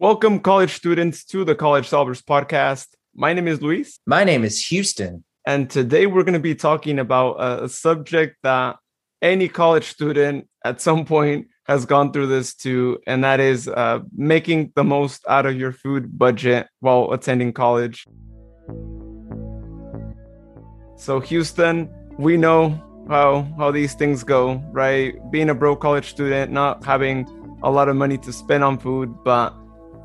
Welcome, college students, to the College Solvers podcast. My name is Luis. My name is Houston. And today we're going to be talking about a, subject that any college student at some point has gone through this too, and that is uh, making the most out of your food budget while attending college. So, Houston, we know how how these things go, right? Being a broke college student, not having a lot of money to spend on food, but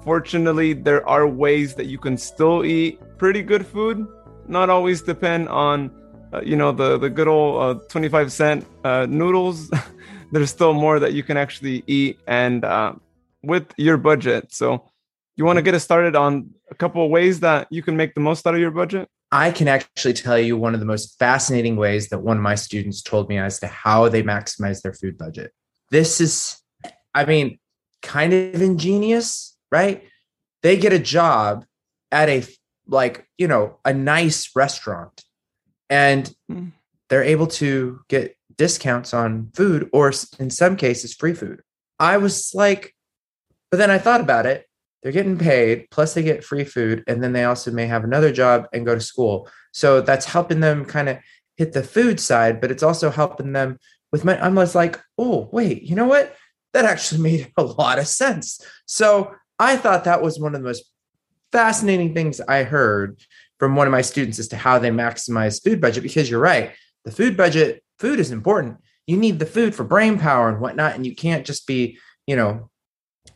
Fortunately, there are ways that you can still eat pretty good food. Not always depend on, uh, you know, the the good old uh, 25 cent uh, noodles. There's still more that you can actually eat and uh, with your budget. So, you want to get us started on a couple of ways that you can make the most out of your budget? I can actually tell you one of the most fascinating ways that one of my students told me as to how they maximize their food budget. This is, I mean, kind of ingenious right? They get a job at a like, you know, a nice restaurant and mm. they're able to get discounts on food or in some cases free food. I was like, but then I thought about it. They're getting paid, plus they get free food, and then they also may have another job and go to school. So that's helping them kind of hit the food side, but it's also helping them with my. I was like, oh wait, you know what? That actually made a lot of sense. So I thought that was one of the most fascinating things I heard from one of my students as to how they maximize food budget. Because you're right, the food budget, food is important. You need the food for brain power and whatnot, and you can't just be, you know,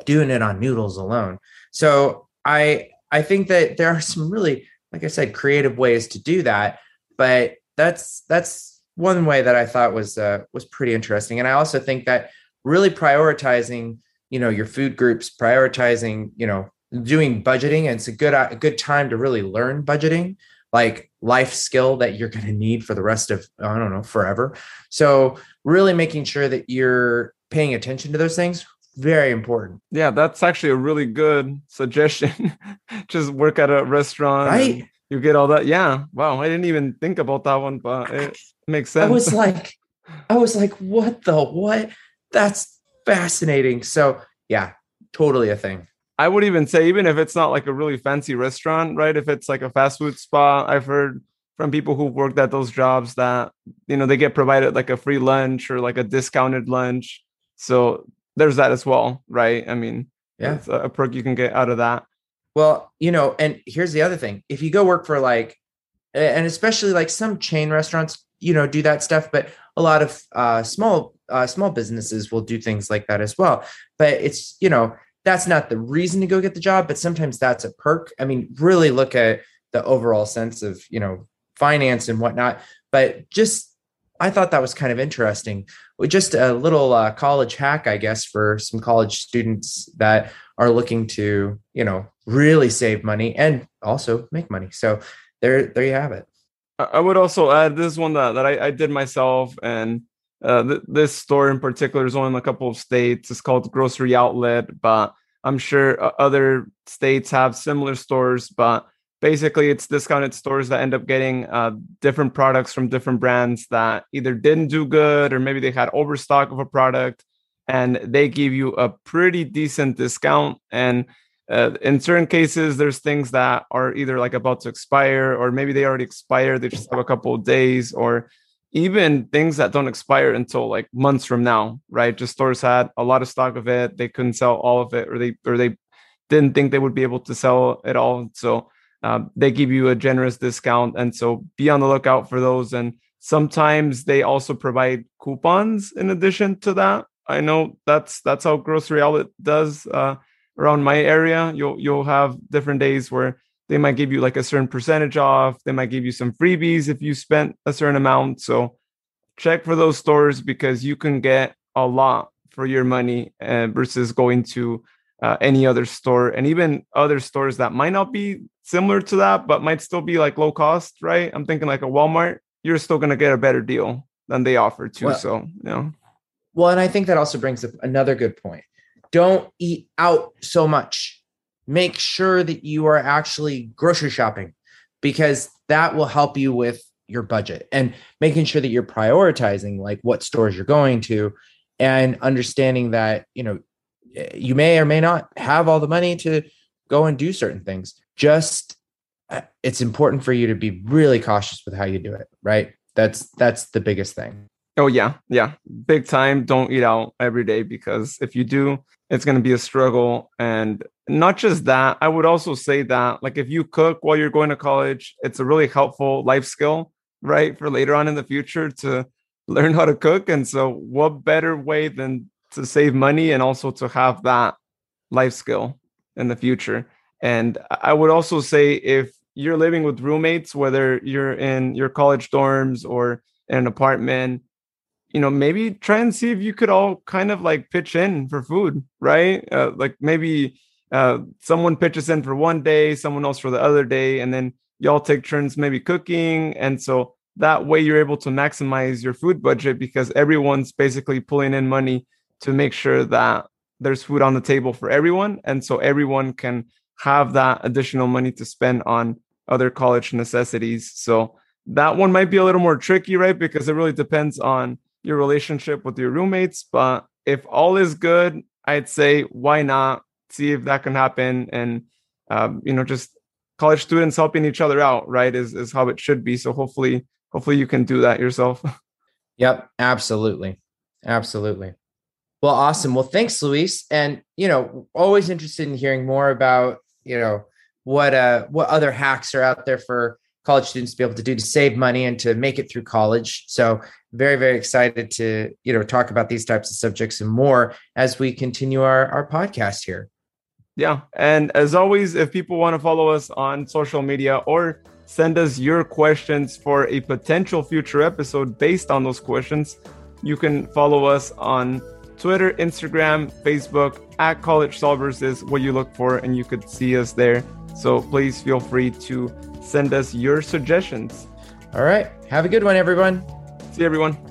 doing it on noodles alone. So I I think that there are some really, like I said, creative ways to do that. But that's that's one way that I thought was uh, was pretty interesting. And I also think that really prioritizing you know your food groups prioritizing you know doing budgeting and it's a good a good time to really learn budgeting like life skill that you're going to need for the rest of i don't know forever. So really making sure that you're paying attention to those things very important. Yeah that's actually a really good suggestion. Just work at a restaurant right. you get all that. Yeah wow i didn't even think about that one but it makes sense i was like i was like what the what? That's fascinating. So yeah, totally a thing. I would even say, even if it's not like a really fancy restaurant, right? If it's like a fast food spot, I've heard from people who worked at those jobs that you know they get provided like a free lunch or like a discounted lunch. So there's that as well, right? I mean, yeah, it's a perk you can get out of that. Well, you know, and here's the other thing: if you go work for like, and especially like some chain restaurants, you know, do that stuff, but a lot of uh, small uh, small businesses will do things like that as well. But it's, you know, that's not the reason to go get the job, but sometimes that's a perk. I mean, really look at the overall sense of, you know, finance and whatnot. But just, I thought that was kind of interesting. Just a little uh, college hack, I guess, for some college students that are looking to, you know, really save money and also make money. So there, there you have it. I would also add this is one that, that I, I did myself and uh, th- this store in particular is only in a couple of states. It's called Grocery Outlet, but I'm sure uh, other states have similar stores. But basically, it's discounted stores that end up getting uh, different products from different brands that either didn't do good or maybe they had overstock of a product, and they give you a pretty decent discount. And uh, in certain cases, there's things that are either like about to expire or maybe they already expired. They just have a couple of days or even things that don't expire until like months from now, right? Just stores had a lot of stock of it. They couldn't sell all of it, or they or they didn't think they would be able to sell it all. So um, they give you a generous discount, and so be on the lookout for those. And sometimes they also provide coupons in addition to that. I know that's that's how Grocery Outlet does uh, around my area. You'll you'll have different days where they might give you like a certain percentage off. They might give you some freebies if you spent a certain amount. So check for those stores because you can get a lot for your money uh, versus going to uh, any other store and even other stores that might not be similar to that, but might still be like low cost, right? I'm thinking like a Walmart, you're still going to get a better deal than they offer too. Well, so, you know. Well, and I think that also brings up another good point. Don't eat out so much make sure that you are actually grocery shopping because that will help you with your budget and making sure that you're prioritizing like what stores you're going to and understanding that you know you may or may not have all the money to go and do certain things. Just uh, it's important for you to be really cautious with how you do it, right? That's that's the biggest thing. Oh yeah, yeah, big time. Don't eat out every day because if you do, it's going to be a struggle. And not just that, I would also say that like if you cook while you're going to college, it's a really helpful life skill, right, for later on in the future to learn how to cook. And so, what better way than to save money and also to have that life skill in the future? And I would also say if you're living with roommates, whether you're in your college dorms or in an apartment, you know maybe try and see if you could all kind of like pitch in for food right? Uh, like maybe uh, someone pitches in for one day someone else for the other day and then y'all take turns maybe cooking and so that way you're able to maximize your food budget because everyone's basically pulling in money to make sure that there's food on the table for everyone and so everyone can have that additional money to spend on other college necessities. So that one might be a little more tricky right? Because it really depends on your relationship with your roommates. But if all is good, I'd say why not see if that can happen and um, you know just college students helping each other out right is is how it should be. So hopefully hopefully you can do that yourself. Yep absolutely. Absolutely. Well awesome. Well thanks luis. And you know always interested in hearing more about you know what uh what other hacks are out there for college students to be able to do to save money and to make it through college. So very, very excited to, you know, talk about these types of subjects and more as we continue our, our podcast here. Yeah. And as always, if people want to follow us on social media or send us your questions for a potential future episode based on those questions, you can follow us on Twitter, Instagram, Facebook at College Solvers is what you look for, and you could see us there. So please feel free to send us your suggestions. All right. Have a good one, everyone. See everyone.